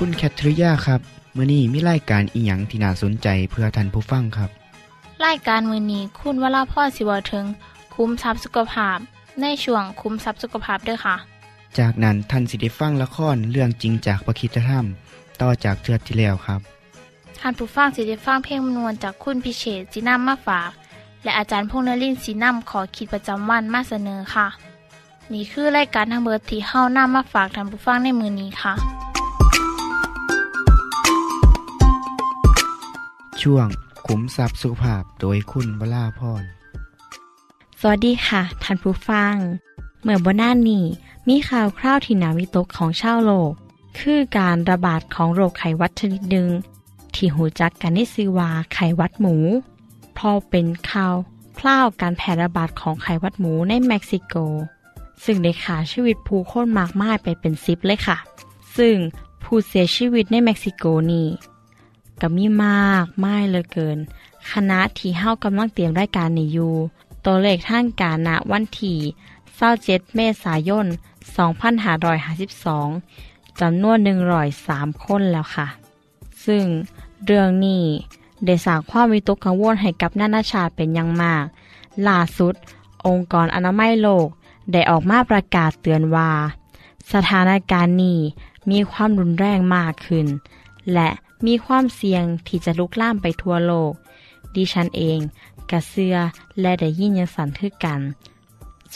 คุณแคทริยาครับเมื่อนี้มีรายการอิหยังที่น่าสนใจเพื่อท่านผู้ฟังครับรายการมือนี้คุณวราพ่อสิเวาถึง คุ้มทรัพย์สุขภาพ ในช่วงคุ้มทรัพย์สุขภาพด้วยค่ะ จากนั้นท่านสิได้ฟังละครเรื่องจริงจากประคีตธรรม ต่อจากเทือกที่แล้วครับท่านผู้ฟังสิได้ฟังเพลงมนวนจากคุณพิเชษจีนำมาฝาก และอาจารย์พงษ์นรินทร์สีนำขอขีดประจำวันมาเสนอค่ะ นี่คือรายการทั้งเบิดที่เฮานำมาฝากท่านผู้ฟังในมือนี้ค่ะ ช่วงขุมทรัพย์สุภาพโดยคุณวราพรสวัสดีค่ะท่านผู้ฟัง เมื่อบนหน้านี้มีข่าวคราวที่นาวิตกของชาวโลก คือการระบาดของโรคไข้หวัดชนิดหนึ่งที่หูจักกันในชื่อว่าไข้หวัดหมูพราะเป็นข่าวคราวการแพร่ระบาดของไข้หวัดหมูในเม็กซิโก ซึ่งได้ขาชีวิตผู้คนมากมายไปเป็นซิปเลยค่ะ ซึ่งผู้เสียชีวิตในเม็กซิโกนี่ ก็มีมากไมายเลือเกิน คณะที่เฮากำลังเตรียมรายการนี้อยู่ ตัวเลขทางการณวันที่27เมษายน 2552จำนวน103คนแล้วค่ะ ซึ่งเรื่องนี้ได้สร้างความวิตกกังวลให้กับนานาชาติเป็นอย่างมาก ล่าสุด องค์กรอนามัยโลก ได้ออกมาประกาศเตือนว่า สถานการณ์นี้มีความรุนแรงมากขึ้น และ มีความเสี่ยงที่จะลุกล่ามไปทั่วโลก ดิฉันเองกระเสือและได้ยินยังสันทึกกัน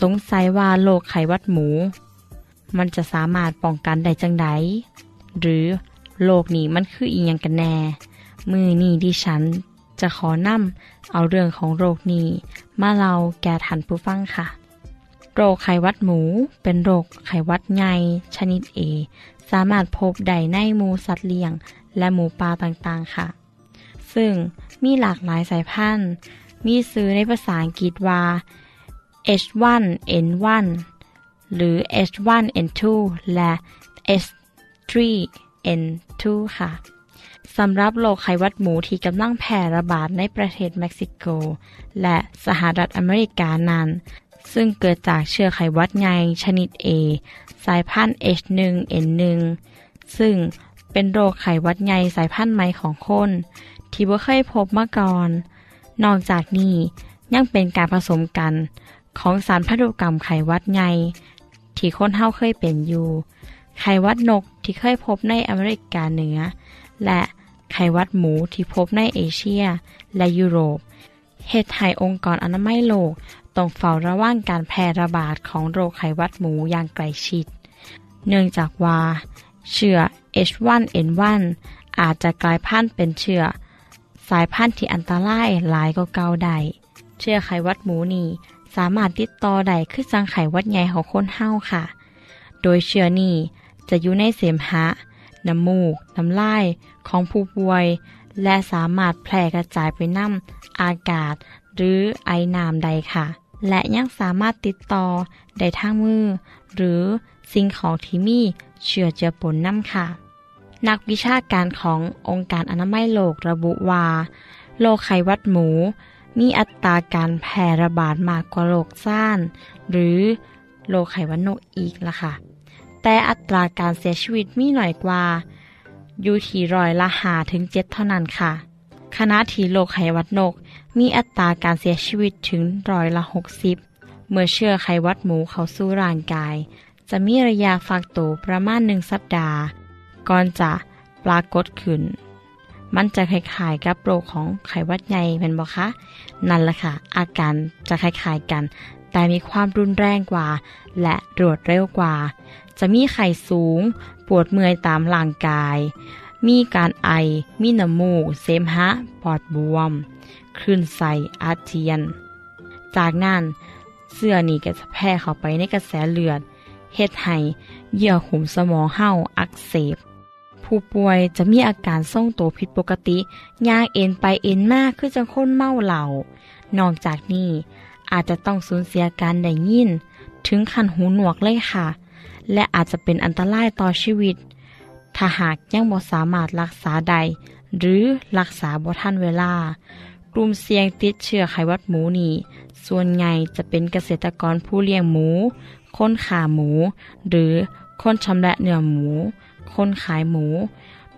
สงสัยว่าโรคไขวัดหมู มันจะสามารถป้องกันได้จังไดหรือโรคนี้มันคืออีหยังกันแน่ มือนี้ดิฉันจะขอนำเอาเรื่องของโรคนี้ มาเล่าแก่ท่านผู้ฟังค่ะ โรคไขวัดหมูเป็นโรคไขวัดใหญ่ชนิด A สามารถพบได้ในหมูสัตว์เลี้ยง และหมูปลาต่างๆค่ะ ซึ่งมีหลากหลายสายพันธุ์ มีซื้อในภาษาอังกฤษว่า H1N1 หรือ H1N2 และ H3N2 ค่ะสำหรับโรคไข้หวัดหมูที่กำลังแพร่ระบาดในประเทศเม็กซิโก และสหรัฐอเมริกานั้น ซึ่งเกิดจากเชื้อไข้หวัดใหญ่ชนิด A สายพันธุ์ H1N1 ซึ่ง เป็นโรคไขวัดใหญ่สายพันธุ์ใหม่ของคน ที่บ่เคยพบมาก่อน นอกจากนี้ยังเป็นการผสมกัน ของสารพันธุกรรมไขวัดใหญ่ที่คนเฮาเคยเป็นอยู่ ไขวัดนกที่เคยพบในอเมริกาเหนือ และไขวัดหมูที่พบในเอเชีย และยุโรปเฮ็ดให้องค์กรอนามัยโลกต้องเฝ้าระวังการแพร่ระบาดของโรคไขวัดหมูอย่างใกล้ชิด เนื่องจากว่า เชื้อ H1N1 อาจจะกลายพันธุ์เป็นเชื้อสายพันธุ์ที่อันตรายหลายกว่าเก่าได้เชื้อไขวัดหมูนี้สามารถติดต่อได้คือจังไขวัดใหญ่ของคนเฮาค่ะ โดยเชื้อนี้จะอยู่ในเสมหะ น้ำมูก น้ำลาย ของผู้ป่วย และสามารถแพร่กระจายไปนำอากาศ หรือไอน้ำใดค่ะ และยังสามารถติดต่อได้ทางมือ หรือสิ่งของที่มี เชื้อเจือปนนำค่ะ นักวิชาการขององค์การอนามัยโลกระบุว่า โรคไข้หวัดหมู มีอัตราการแพร่ระบาดมากกว่าโรคซ่าน หรือโรคไข้หวัดนกอีกล่ะค่ะ แต่อัตราการเสียชีวิตมีหน่อยกว่า อยู่ที่ร้อยละ5ถึง7เท่านั้นค่ะขณะที่โรคไข้หวัดนก มีอัตราการเสียชีวิตถึงร้อยละ60เมื่อเชื้อไข้หวัดหมูเข้าสู่ร่างกาย จะมีระยะฟักตัวประมาณหนึ่งสัปดาห์ ก่อนจะปรากฏขึ้น มันจะคล้ายๆกับโรคของไขวัดใหญ่เป็นบ่คะนั่นแหละค่ะ อาการจะคล้ายๆกัน แต่มีความรุนแรงกว่า และรวดเร็วกว่า จะมีไข้สูง ปวดเมื่อยตามร่างกาย มีการไอ มีน้ำมูก เสมหะ ปอดบวม คลื่นไส้อาเจียน จากนั้นเสื้อนี่ก็จะแพร่เข้าไปในกระแสเลือด เฮ็ดให้เยื่อหุ้มสมองเห่าอักเสบ ผู้ป่วยจะมีอาการทรงตัวผิดปกติย่างเอ็นไปเอ็นมากคือจังคนเมาเหล่านอกจากนี้ อาจจะต้องสูญเสียการได้ยิน ถึงขันหูหนวกเลยค่ะ และอาจจะเป็นอันตรายต่อชีวิต ถ้าหากยังบ่สามารถรักษาใด หรือรักษาบ่ทันเวลา กลุ่มเสี่ยงติดเชื้อไข้หวัดหมูนี่ ส่วนใหญ่จะเป็นเกษตรกรผู้เลี้ยงหมู คนขาหมู หรือคนชำแหละเนื้อหมูคนขายหมู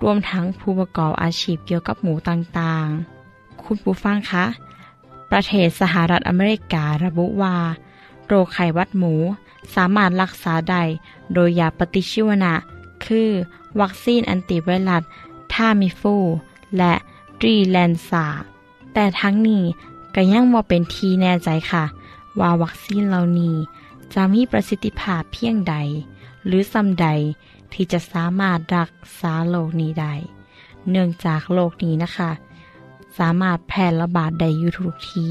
รวมทั้งผู้ประกอบอาชีพเกี่ยวกับหมูต่างๆ คุณผู้ฟังคะ ประเทศสหรัฐอเมริการะบุว่า โรคไข้หวัดหมู สามารถรักษาได้โดยยาปฏิชีวนะ คือ วัคซีน antivirus Tamiflu และ Relenza แต่ทั้งนี้ก็ยังบ่เป็นทีแน่ใจค่ะ ว่าวัคซีนเหล่านี้ จะมีประสิทธิภาพเพียงใด หรือซ้ำใดที่จะสามารถรักษาโรคนี้ได้เนื่องจากโรคนี้นะคะ สามารถแพร่ระบาดได้อยู่ทุกที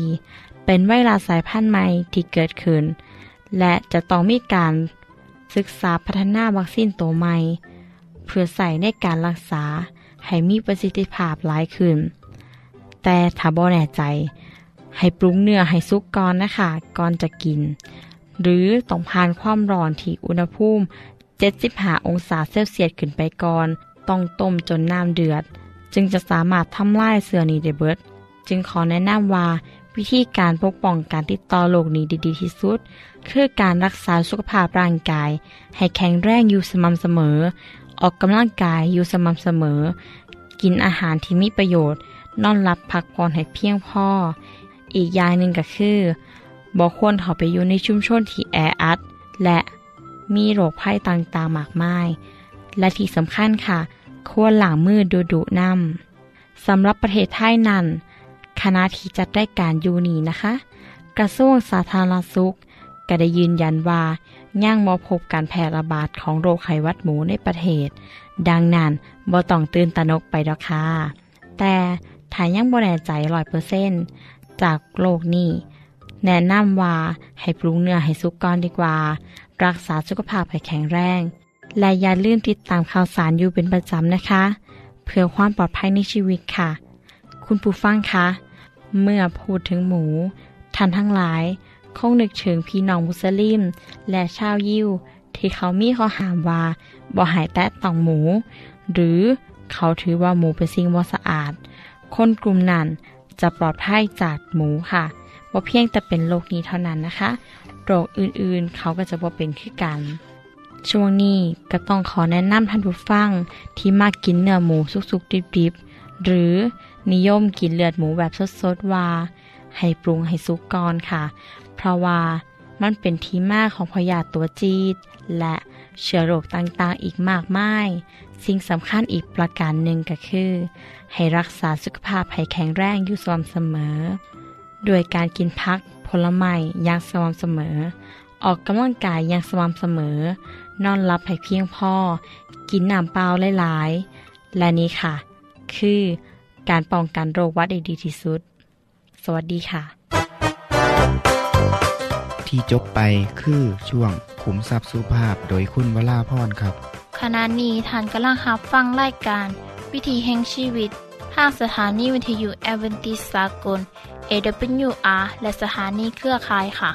เป็นไวรัสสายพันธุ์ใหม่ที่เกิดขึ้น และจะต้องมีการศึกษาพัฒนาวัคซีนตัวใหม่ เพื่อใส่ในการรักษาให้มีประสิทธิภาพหลายขึ้น แต่ถ้าบ่แน่ใจ ให้ปรุงเนื้อให้สุกก่อนนะคะ ก่อนจะกิน หรือต้องผ่านความร้อนที่อุณหภูมิ 75 องศาเซลเซียสขึ้นไปก่อน ต้องต้มจนน้ำเดือด จึงจะสามารถทำลายเสือนี้ได้เบิด จึงขอแนะนำว่า วิธีการปกป้องการติดต่อโรคนี้ได้ดีที่สุด คือการรักษาสุขภาพร่างกาย ให้แข็งแรงอยู่สม่ำเสมอ ออกกำลังกายอยู่สม่ำเสมอ กินอาหารที่มีประโยชน์ นอนหลับพักผ่อนให้เพียงพอ อีกอย่างหนึ่งก็คือ บอกควรเข้าไปอยู่ในชุมชนที่แออัด และมีโรคภัยต่างๆมากมาย และที่สำคัญค่ะ ควรหล้างมือดูดุๆนำสำหรับประเทศไทยนั้น คณะที่จัดได้การยูนีนะคะ กระทรวงสาธารณสุข ก็ได้ยืนยันว่าย่างบ่พบการแพร่ระบาดของโรคไข้หวัดหมูในประเทศ ดังนั้นบ่ต้องตื่นตระหนกไปดอกค่ะแต่ถ้ายังบ่แน่ใจร้อยเปอร์เซนจากโรคนี้ แนะนำว่าให้ปรุงเนื้อให้สุกก่อนดีกว่า รักษาสุขภาพให้แข็งแรง และอย่าลืมติดตามข่าวสารอยู่เป็นประจำนะคะ เพื่อความปลอดภัยในชีวิตค่ะ คุณผู้ฟังคะเมื่อพูดถึงหมู ท่านทั้งหลาย คงนึกถึงพี่น้องมุสลิม และชาวยิว ที่เขามีข้อหามว่าบ่หายแตะต้องหมู หรือเขาถือว่าหมูเป็นสิ่งบ่สะอาด คนกลุ่มนั้นจะปลอดภัยจากหมูค่ะ ว่าเพียงแต่เป็นโรคนี้เท่านั้นนะคะ โรคอื่นๆ เขาก็จะบ่เป็นคือกัน ช่วงนี้ก็ต้องขอแนะนำท่านผู้ฟังที่มากกินเนื้อหมูสุกๆดิบๆหรือนิยมกินเลือดหมูแบบสดๆว่า ให้ปรุงให้สุกก่อนค่ะ เพราะว่ามันเป็นที่มาของพยาธิตัวจีดและเชื้อโรคต่างๆ อีกมากมาย สิ่งสำคัญอีกประการหนึ่งก็คือ ให้รักษาสุขภาพให้แข็งแรงอยู่สม่ำเสมอ โดยการกินพักผลไม้อย่างสม่ำเสมอ ออกกำลังกายอย่างสม่ำเสมอ นอนหลับให้เพียงพอ กินน้ำเปล่าหลาย ๆ และนี้ค่ะ คือการป้องกันโรคหวัดได้ดีที่สุด สวัสดีค่ะ ที่จบไปคือช่วงขุมทรัพย์สุภาพโดยคุณวราพรครับ ขณะนี้ท่านกำลังรับฟังรายการ วิธีแห่งชีวิตทางสถานีวิทยุแอเวนติสากล AWR และสถานีเครือข่ายค่ะ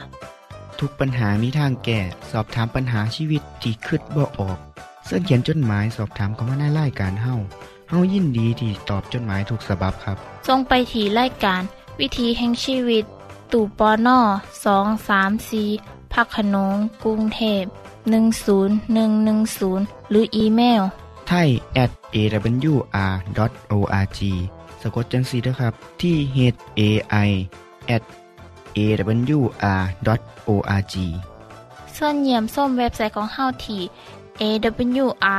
ทุกปัญหามีทางแก้ สอบถามปัญหาชีวิตที่คืดบ่ออก เสื้อเขียนจดหมายสอบถามเขามาในรายการเฮาเฮายินดีที่ตอบจดหมายถูกสาบบครับทรงไปถีรายการ วิธีแห่งชีวิต ตู่ปอน่อสองสามสีพักขนงกรุงเทพ10110 หรืออีเมลไทย at awr.org สะกดจังสีนะครับ ที่ h a i at awr.org เชิญเยี่ยมส้มเว็บไซต์ของเฮาที่ awr.org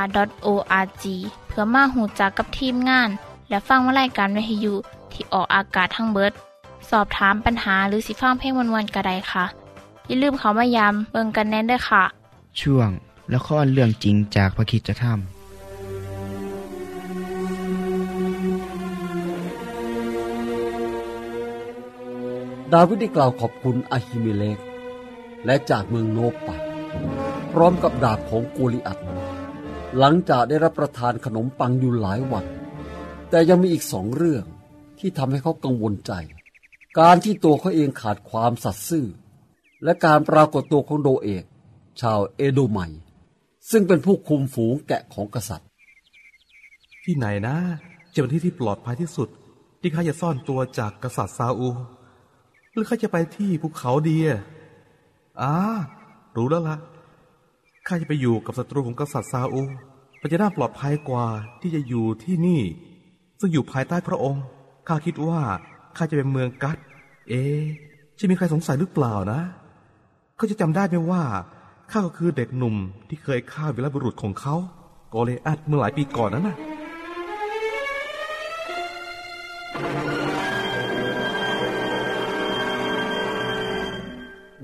เพื่อมาหูจักกับทีมงาน และฟังวารายการวิทยุที่ออกอากาศทั้งเบิด สอบถามปัญหาหรือสิฟังเพลงวนๆกระไดค่ะ อย่าลืมเขามายามเบิงกันแน่นด้วยค่ะ ช่วงละครเรื่องจริงจากพระคริสตธร ดาวิดได้กล่าวขอบคุณอาฮิเมเลกและจากเมืองโนบไป พร้อมกับดาบของโกลิอัตหลังจากได้รับประทานขนมปังอยู่หลายวัน แต่ยังมีอีกสองเรื่องที่ทำให้เขากังวลใจ การที่ตัวเขาเองขาดความสัตย์ซื่อ และการปรากฏตัวของโดเอก ชาวเอโดไมซึ่งเป็นผู้คุมฝูงแกะของกษัตริย์ ที่ไหนนะจะเป็นที่ที่ปลอดภัยที่สุด ที่ข้าจะซ่อนตัวจากกษัตริย์ซาอู หรือข้าจะไปที่ภูเขาดีอะอ่ารู้แล้วละ่ะข้าจะไปอยู่กับศัตรูของกษัตริย์ซาอูมันจะน่าปลอดภัยกว่าที่จะอยู่ที่นี่ ซึ่งอยู่ภายใต้พระองค์ ข้าคิดว่าข้าจะเป็นเมืองกัดเอ๊จะมีใครสงสัยหรือเปล่านะ เขาจะจำได้ไหมว่าข้าก็คือเด็กหนุ่มที่เคยฆ่าวีรบุรุษของเขาโกเลอัดเมื่อหลายปีก่อนนั้นน่ะ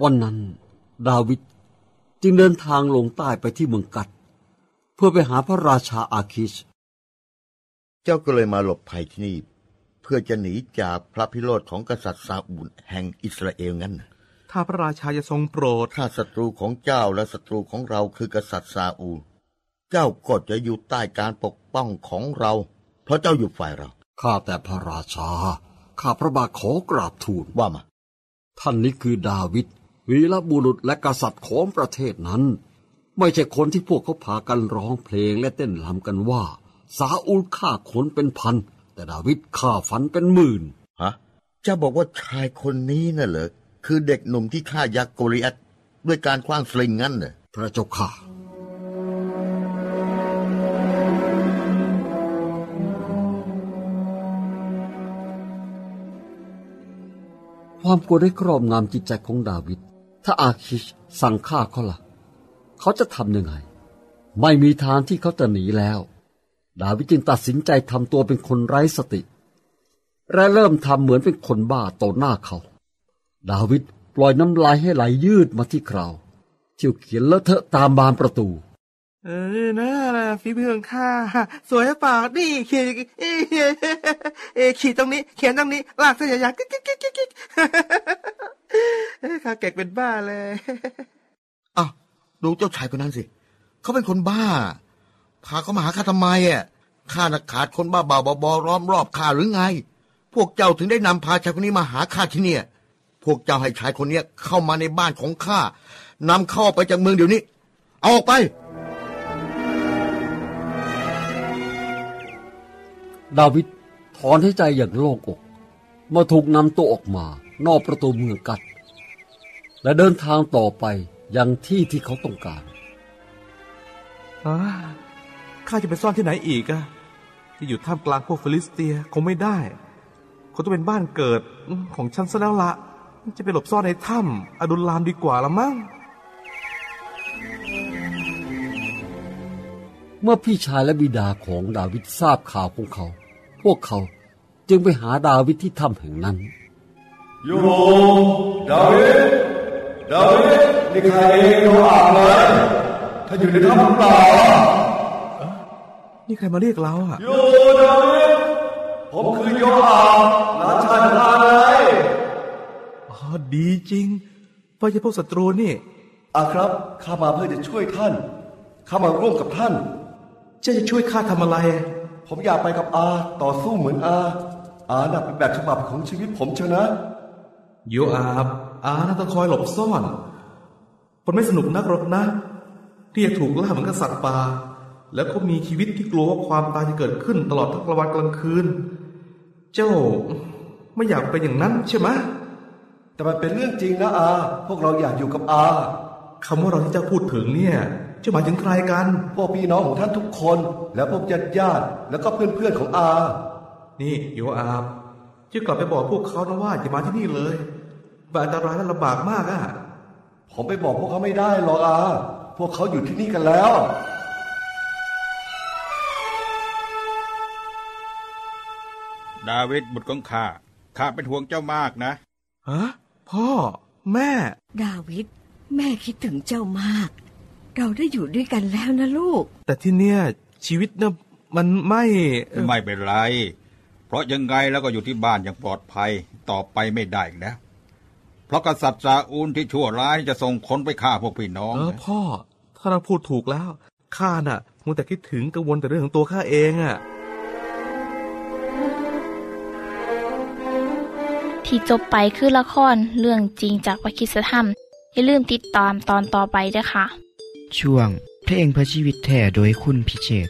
วันนั้น ดาวิดจึงเดินทางลงใต้ไปที่เมืองกัด เพื่อไปหาพระราชาอาคิช เจ้าก็เลยมาหลบภัยที่นี่ เพื่อจะหนีจากพระพิโรธของกษัตริย์ซาอูลแห่งอิสราเอลงั้นน่ะถ้าพระราชาจะทรงโปรด ถ้าศัตรูของเจ้าและศัตรูของเราคือกษัตริย์ซาอูล เจ้าก็จะอยู่ใต้การปกป้องของเรา เพราะเจ้าอยู่ฝ่ายเรา ข้าแต่พระราชา ข้าพระบาทขอกราบทูลว่ามาท่านนี้คือดาวิด วีรบุรุษและกษัตริย์ของประเทศนั้น ไม่ใช่คนที่พวกเขาพากันร้องเพลงและเต้นรำกันว่าซาอูลฆ่าคนเป็นพัน แต่ดาวิดฆ่าฝันเป็นหมื่นฮะเจ้าบอกว่าชายคนนี้น่ะเหรอคือเด็กหนุ่มที่ฆ่ายักษ์โกลิอัตด้วยการคว้างสลิงงั้นเหรอพระเจ้าค่ะความกลัวได้ครอบงำจิตใจของดาวิด ถ้าอาคิชสั่งฆ่าเขาล่ะ เขาจะทำยังไง ไม่มีทางที่เขาจะหนีแล้ว ดาวิดจึงตัดสินใจทำตัวเป็นคนไร้สติ และเริ่มทำเหมือนเป็นคนบ้าต่อหน้าเขา ดาวิดปล่อยน้ำลายให้ไหลยืดมาที่คราวเที่ยวเขียนเลอะเทอะตามบานประตู เออนะนะฝีมือของข้าสวยเปล่านี่เขียนเอเอ้ยขีดตรงนี้ เขียนตรงนี้ลากเส้นยาวๆกิ๊กกิ๊กกิ๊กกิ๊กกิ๊ก ข้าเก่งเป็นบ้าเลยอ้าวดูเจ้าชายคนนั้นสิ เขาเป็นคนบ้า พาเขามาหาข้าทำไมอะ ข้าน่ะขาดคนบ้าบาบอๆล้อมรอบข้าหรือไง พวกเจ้าถึงได้นำพาชายคนนี้มาหาข้าที่เนี่ย พวกเจ้าให้ชายคนเนี้ยเข้ามาในบ้านของข้านำเข้าไปจากเมืองเดี๋ยวนี้ เอาออกไปดาวิดถอนหายใจอย่างโล่งอกมาถูกนำตัวออกมา นอกประตูเมืองกัท และเดินทางต่อไปยังที่ที่เขาต้องการอ่าข้าจะไปซ่อนที่ไหนอีกอะจะอยู่ท่ามกลางพวกฟิลิสเตียคงไม่ได้คงต้องเป็นบ้านเกิดของฉันซะแล้วละจะไปหลบซ่อนในถ้ำอดุลลามดีกว่าละมั้งเมื่อพี่ชายและบิดาของดาวิดทราบข่าวของเขา พวกเขาจึงไปหาดาวิดที่ถ้ำแห่งนั้น โยดาวิดดาวิดนี่ใครเองโยอาบเลยถ้าอยู่ในถ้ำหรือเปล่านี่ใครมาเรียกเราอะโยดาวิดผมคือโยอาบหลานชายของอาเลยอ๋อดีจริงว่าจะพวกศัตรูนี่อาครับข้ามาเพื่อจะช่วยท่านข้ามาร่วมกับท่านเจะจะช่วยข้าทำอะไร ผมอยากไปกับอา ต่อสู้เหมือนอา อาน่ะเป็นแบบฉบับของชีวิตผมเชียวนะ โยอาบอาน่าต้องคอยหลบซ่อนมันไม่สนุกนักหรอกนะ ที่จะถูกล่าเหมือนกับสัตว์ป่า แล้วก็มีชีวิตที่กลัวว่าความตายจะเกิดขึ้นตลอดทั้งกลางวันกลางคืน เจ้าไม่อยากเป็นอย่างนั้นใช่ไหมแต่มันเป็นเรื่องจริงนะอา พวกเราอยากอยู่กับอาคำว่าเราที่เจ้าพูดถึงเนี่ยจะหมายถึงใครกัน พวกพี่น้องของท่านทุกคน และพวกญาติญาติๆแล้วก็เพื่อนๆของอา นี่โยอาบ จะกลับไปบอกพวกเขานะว่าอย่ามาที่นี่เลยมันอันตรายและลำบากมากอะผผมไปบอกพวกเขาไม่ได้หรอกอาพวกเขาอยู่ที่นี่กันแล้ว ดาวิดบุตรของข้าข้าเป็นห่วงเจ้ามากนะ ฮะ พ่อ แม่ ดาวิดแม่คิดถึงเจ้ามาก เราได้อยู่ด้วยกันแล้วนะลูก แต่ที่เนี่ยชีวิตเนี่ยมันไม่เอ่อไม่เป็นไรเพ ราะยังไงแล้วก็อยู่ที่บ้านอย่างปลอดภัยต่อไปไม่ได้อีกแล้ว เพราะกษัตริย์ซาอูลที่ชั่วร้ายจะส่งคนไปฆ่าพวกพี่น้องเออนะพ่อถ้าเราพูดถูกแล้วข้าน่ะมัวแต่คิดถึงกังวลแต่เรื่องของตัวข้าเองอะที่จบไปคือละครเรื่องจริงจากวิคิสธรรม อย่าลืมติดตามตอนต่อไปด้วยค่ะ ช่วงเพลงเพื่อชีวิตแท้โดยคุณพิเชษ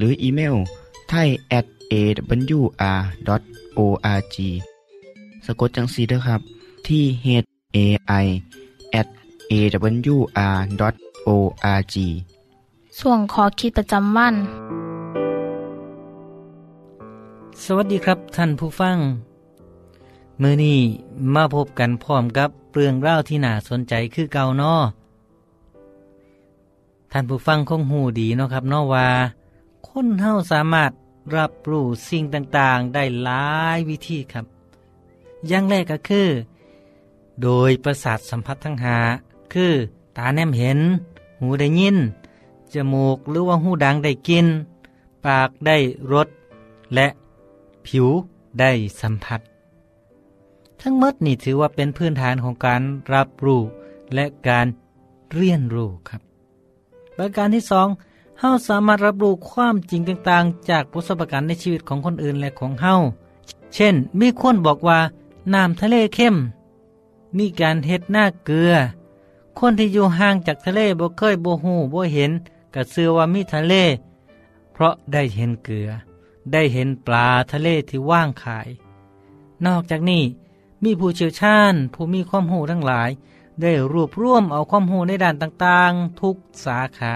หนึ่งหนึ่งศูนย์หรืออีเมลไทย at a w r o r g สะกดจังสีเด้อครับที่ h a i at a w r o r g ส่วนขอคิดประจำวัน สวัสดีครับท่านผู้ฟัง มือนี้มาพบกันพร้อมกับเรื่องเล่าวที่น่าสนใจคือเก่าเนอท่านผู้ฟังคงหูดีเนาะครับเนอว่า คนเฮาสามารถรับรู้สิ่งต่างๆ ได้หลายวิธีครับ อย่างแรกก็คือ โดยประสาทสัมผัสทั้งหา คือ ตาแนมเห็น หูได้ยิน จมูกหรือว่าหูดังได้กิน ปากได้รส และผิวได้สัมผัส ทั้งหมดนี่ถือว่าเป็นพื้นฐานของการรับรู้และการเรียนรู้ครับ ประการที่สอง เฮาสามารถรับรู้ความจริงต่างๆ จากประสบการณ์ในชีวิตของคนอื่นและของเฮาเช่น มีคนบอกว่าน้ำทะเลเข้ม มีการเฮ็ดหน้าเกลือ คนที่อยู่ห่างจากทะเลบ่เคยบ่ฮู้บ่เห็นก็เชื่อว่ามีทะเล เพราะได้เห็นเกลือ ได้เห็นปลาทะเลที่ว่างขาย นอกจากนี้ มีผู้เชี่ยวชาญ ผู้มีความรู้ทั้งหลาย ได้รวบรวมเอาความรู้ในด้านต่างๆ ทุกสาขา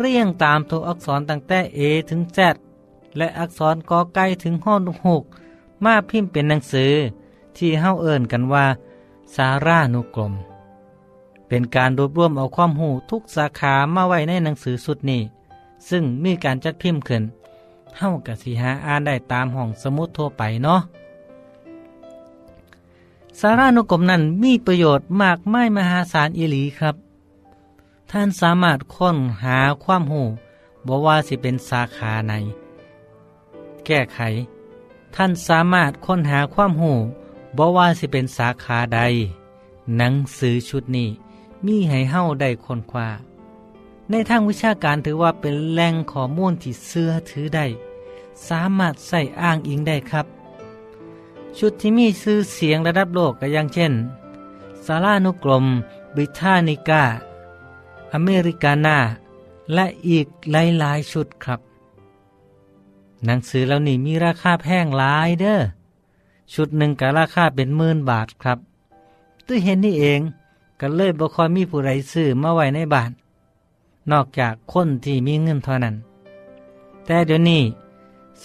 เรียงตามตัวอักษรตั้งแต่ A ถึง Z และอักษรกอไก่ถึงห้องหกมาพิมพ์เป็นหนังสือ ที่เฮาเอิ้นกันว่า สารานุกรม เป็นการรวบรวมเอาความรู้ทุกสาขามาไว้ในหนังสือสุดนี้ ซึ่งมีการจัดพิมพ์ขึ้นเฮากะสิหาอ่านได้ตามห้องสมุดทั่วไปเนาะสารานุกรมนั้นมีประโยชน์มากมายมหาศาลอีหลีครับ ท่านสามารถค้นหาความหูบ่ว่าสิเป็นสาขาไหน แก้ไข ท่านสามารถค้นหาความหูบ่ว่าสิเป็นสาขาใด หนังสือชุดนี้มีให้เฮาได้ค้นคว้าในทางวิชาการถือว่าเป็นแหล่งข้อมูลที่เสื่อถือได้ สามารถใส่อ้างอิงได้ครับ ชุดที่มีชื่อเสียงระดับโลกก็อย่างเช่น สารานุกรม บิทานิกา อเมริกานาและอีกหลายๆชุดครับ หนังสือเหล่านี้มีราคาแพงหลายเด้อชุดหนึ่งก็ราคาเป็นหมื่นบาทครับด้เห็นนี่เองก็เลยบ่คอยมีผู้ใดซื้อมาไว้ในบ้าน นอกจากคนที่มีเงินเท่านั้น แต่เดี๋ยวนี้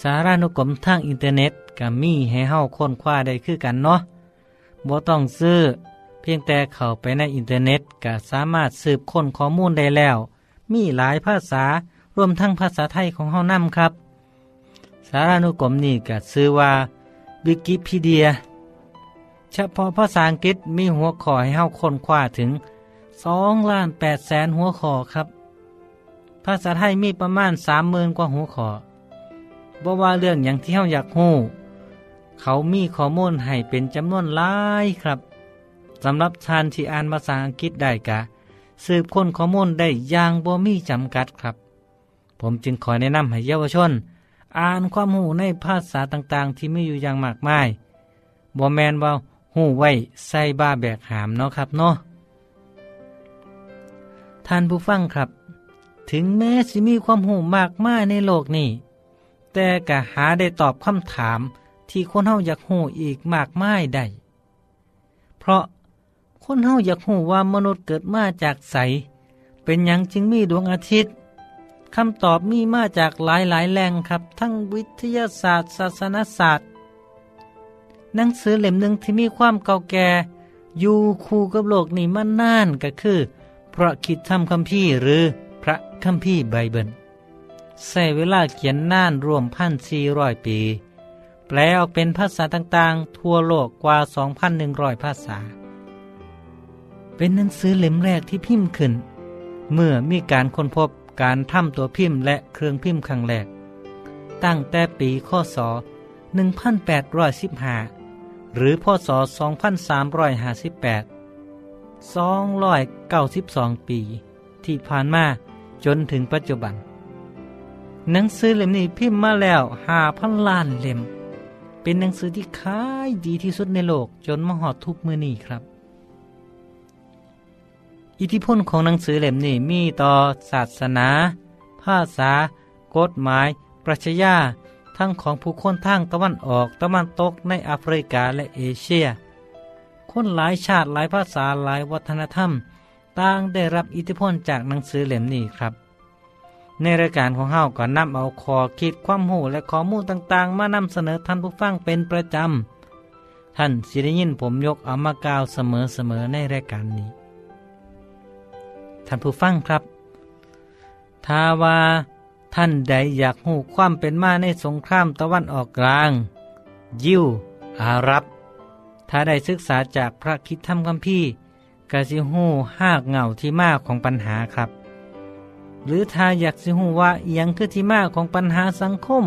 สารานุกรมทางอินเทอร์เน็ตก็มีให้เฮาค้นคว้าได้คือกันเนาะบ่ต้องซื้อ เพียงแต่เข้าไปในอินเทอร์เน็ตก็สามารถสืบค้นข้อมูลได้แล้ว มีหลายภาษารวมทั้งภาษาไทยของเฮานำครับ สารานุกรมนี่ก็ชื่อว่าวิกิพีเดีย เฉพาะภาษาอังกฤษมีหัวข้อให้เฮาค้นคว้าถึง2ล้าน8แสนหัวข้อครับ ภาษาไทยมีประมาณ30,000กว่าหัวข้อบ่ว่าเรื่องอย่างที่เฮาอยากฮู้เขามีข้อมูลให้เป็นจำนวนหลายครับ สำหรับทานที่อ่านภาษาอังกฤษได้กะ สืบค้นข้อมูลได้อย่างบ่มีจำกัดครับ ผมจึงขอแนะนำให้เยาวชน อ่านความหูในภาษาต่างๆ ที่มีอยู่อย่างมากมายบ่แมนว่าหูไว้ใส่บ้าแบกหามเนาะครับเนาะท่านผู้ฟังครับ ถึงแม้สิมีความหูมากมายในโลกนี้ แต่ก็หาได้ตอบคำถามที่คนเฮาอยากหูอีกมากมายได้ เพราะ คนเฮาอยากหูว่ามนุษย์เกิดมาจากใส เป็นหยังจึงมีดวงอาทิตย์คำตอบมีมาจากหลายหลายแหล่งครับ ทั้งวิทยาศาสตร์ ศาสนศาสตร์ หนังสือเล่มหนึ่งที่มีความเก่าแก่อยู่คู่กับโลกนี้มานานก็คือ พระคิดทำคัมภีร์หรือพระคัมภีร์ไบเบิลใช้เวลาเขียนนานรวมพันสี่ร้อยปี แปลออกเป็นภาษาต่างๆ ทั่วโลกกว่า 2,100 ภาษา เป็นหนังสือเล่มแรกที่พิมพ์ขึ้น เมื่อมีการค้นพบการทำตัวพิมพ์และเครื่องพิมพ์ครั้งแรก ตั้งแต่ปีคศ1815 หรือพศ 2358 292 ปี ที่ผ่านมาจนถึงปัจจุบัน หนังสือเล่มนี้พิมพ์มาแล้วห้าพันล้านเล่ม เป็นหนังสือที่ขายดีที่สุดในโลกจนมาหอดทุกมือนี้ครับ อิทธิพลของหนังสือเล่มนี้มีต่อศาสนา ภาษา กฎหมาย ปรัชญา ทั้งของผู้คนทางตะวันออกตะวันตกในแอฟริกาและเอเชีย คนหลายชาติหลายภาษาหลายวัฒนธรรมต่างได้รับอิทธิพลจากหนังสือเล่มนี้ครับ ในรายการของเฮาก็นำเอาคอคิดความหูและข้อมูลต่างๆ มานำเสนอท่านผู้ฟังเป็นประจำท่านสิได้ยินผมยกเอามากล่าวเสมอๆในรายการนี้ ท่านผู้ฟังครับ ถ้าว่าท่านใดอยากหูความเป็นมาในสงครามตะวันออกกลาง ยิวอารับ ถ้าได้ศึกษาจากพระคิดธรรมคัมภีร์กะสิหูหากเหงาที่มากของปัญหาครับ หรือถ้าอยากสิหูว่าเอียงคือที่มากของปัญหาสังคม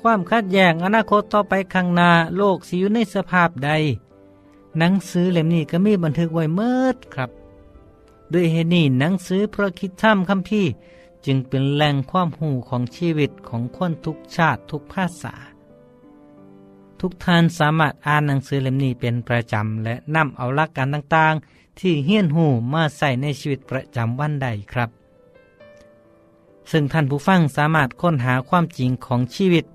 ความคัดแย้งอนาคตต่อไปข้างหน้าโลกสิอยู่ในสภาพใด หนังสือเล่มนี้ก็มีบันทึกไว้เมิดครับ ด้วยเหตุนี้หนังสือพระคิดธรรมคัมภีร์จึงเป็นแหล่งความหูของชีวิตของคนทุกชาติทุกภาษา ทุกท่านสามารถอ่านหนังสือเล่มนี้เป็นประจำ และนำเอาหลักการต่างๆ ที่เฮี้ยนหูมาใส่ในชีวิตประจำวันใดครับ ซึ่งท่านผู้ฟังสามารถค้นหาความจริงของชีวิต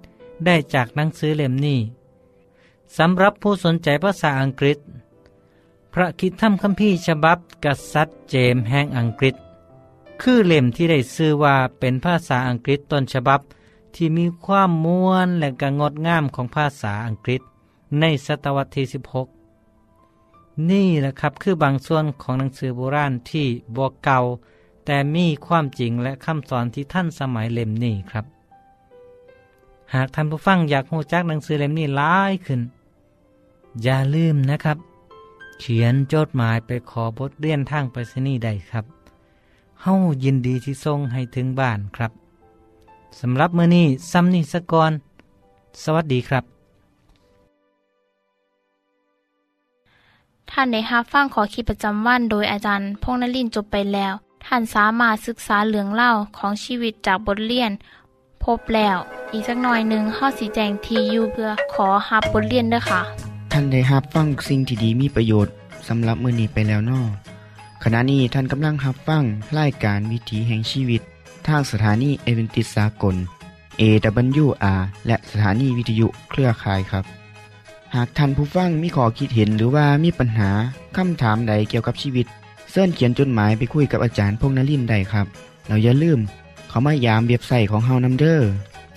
ได้จากหนังสือเล่มนี้สำหรับผู้สนใจภาษาอังกฤษ ระคิดธรรมคัมภีร์ฉบับกษัตริย์เจมส์แห่งอังกฤษ คือเล่มที่ได้ชื่อว่าเป็นภาษาอังกฤษต้นฉบับที่มีความม้วนและก็งดงามของภาษาอังกฤษ ในศตวรรษที่ 16 นี่แหละครับคือบางส่วนของหนังสือโบราณที่บวกเก่า แต่มีความจริงและคำสอนที่ท่านสมัยเล่มนี้ครับ หากท่านผู้ฟังอยากหูจักหนังสือเล่มนี้หลายขึ้น อย่าลืมนะครับ เขียนจดหมายไปขอบทเรียนทางไปรษณีย์ได้ครับเฮายินดีที่ส่งให้ถึงบ้านครับสำหรับมื้อนี้ซ้ำนี้สกอนสวัสดีครับ ท่านได้รับฟังขอคิดประจำวันโดยอาจารย์พงนลินจบไปแล้ว ท่านสามารถศึกษาเรื่องเล่าของชีวิตจากบทเรียน พบแล้ว อีกสักหน่อยหนึ่งข้าสีแจงทียูเพื่อขอฮับบทเรียนด้อค่ะ ท่านได้รับฟังสิ่งที่ดีมีประโยชน์สำหรับมือนี้ไปแล้วนอขณะนี้ท่านกำลังรับฟังรายการวิถีแห่งชีวิต ทางสถานีเอเวนติสากล AWR และสถานีวิทยุเครือข่ายครับ หากท่านผู้ฟังมีข้อคิดเห็นหรือว่ามีปัญหาคำถามใดเกี่ยวกับชีวิตเสินเขียนจดหมายไปคุยกับอาจารย์พงษ์นลินได้ครับ เราอย่าลืม เขามายามเว็บไซต์ของเฮานํเด้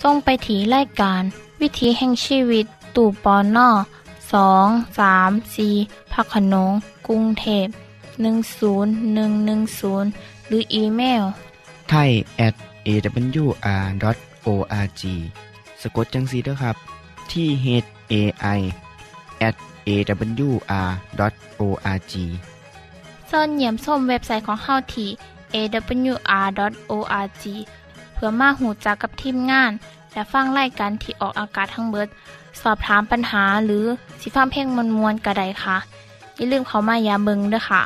องไปถีรายการ วิถีแห่งชีวิต ตู่ปอนนอ สองสามสีพักขนงกรุงเทพ10110 หรืออีเมลไทย at awr.org สะกดจังสีด้วยครับ ที่ h a i at awr.org เสินเหยี่ยมส้มเว็บไซต์ของเฮาที่ awr.org เพื่อมาหูจักกับทีมงาน และฟังไล่กันที่ออกอากาศทั้งเบิด สอบถามปัญหาหรือสิฟ้าเพลงมวลมวลกระไดค่ะ อย่าลืมเขามายาเบิงด้วยค่ะ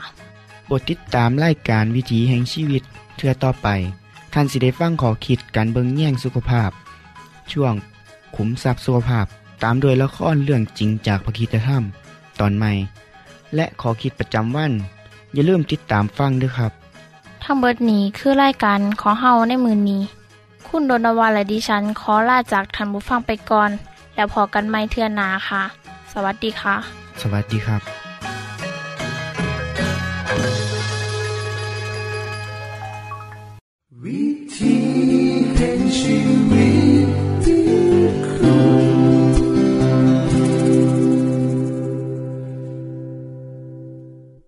โปรดติดตามรายการวิถีแห่งชีวิตเทือต่อไปท่านสิได้ฟังขอคิดการเบิงแย่งสุขภาพ ช่วงขุมทรัพย์สุขภาพตามโดยละครเรื่องจริงจากพระคีตธรรม ตอนใหม่ และขอคิดประจำวัน อย่าลืมติดตามฟังด้วยครับ ทั้งเบิดนี้คือรายการขอเฮาในมือนนี้ คุณโดนวาและดิฉัน ขอลาจากทันบุฟังไปก่อน แล้วพอกันไม่เทื่อนาค่ะ สวัสดีค่ะ สวัสดีครับ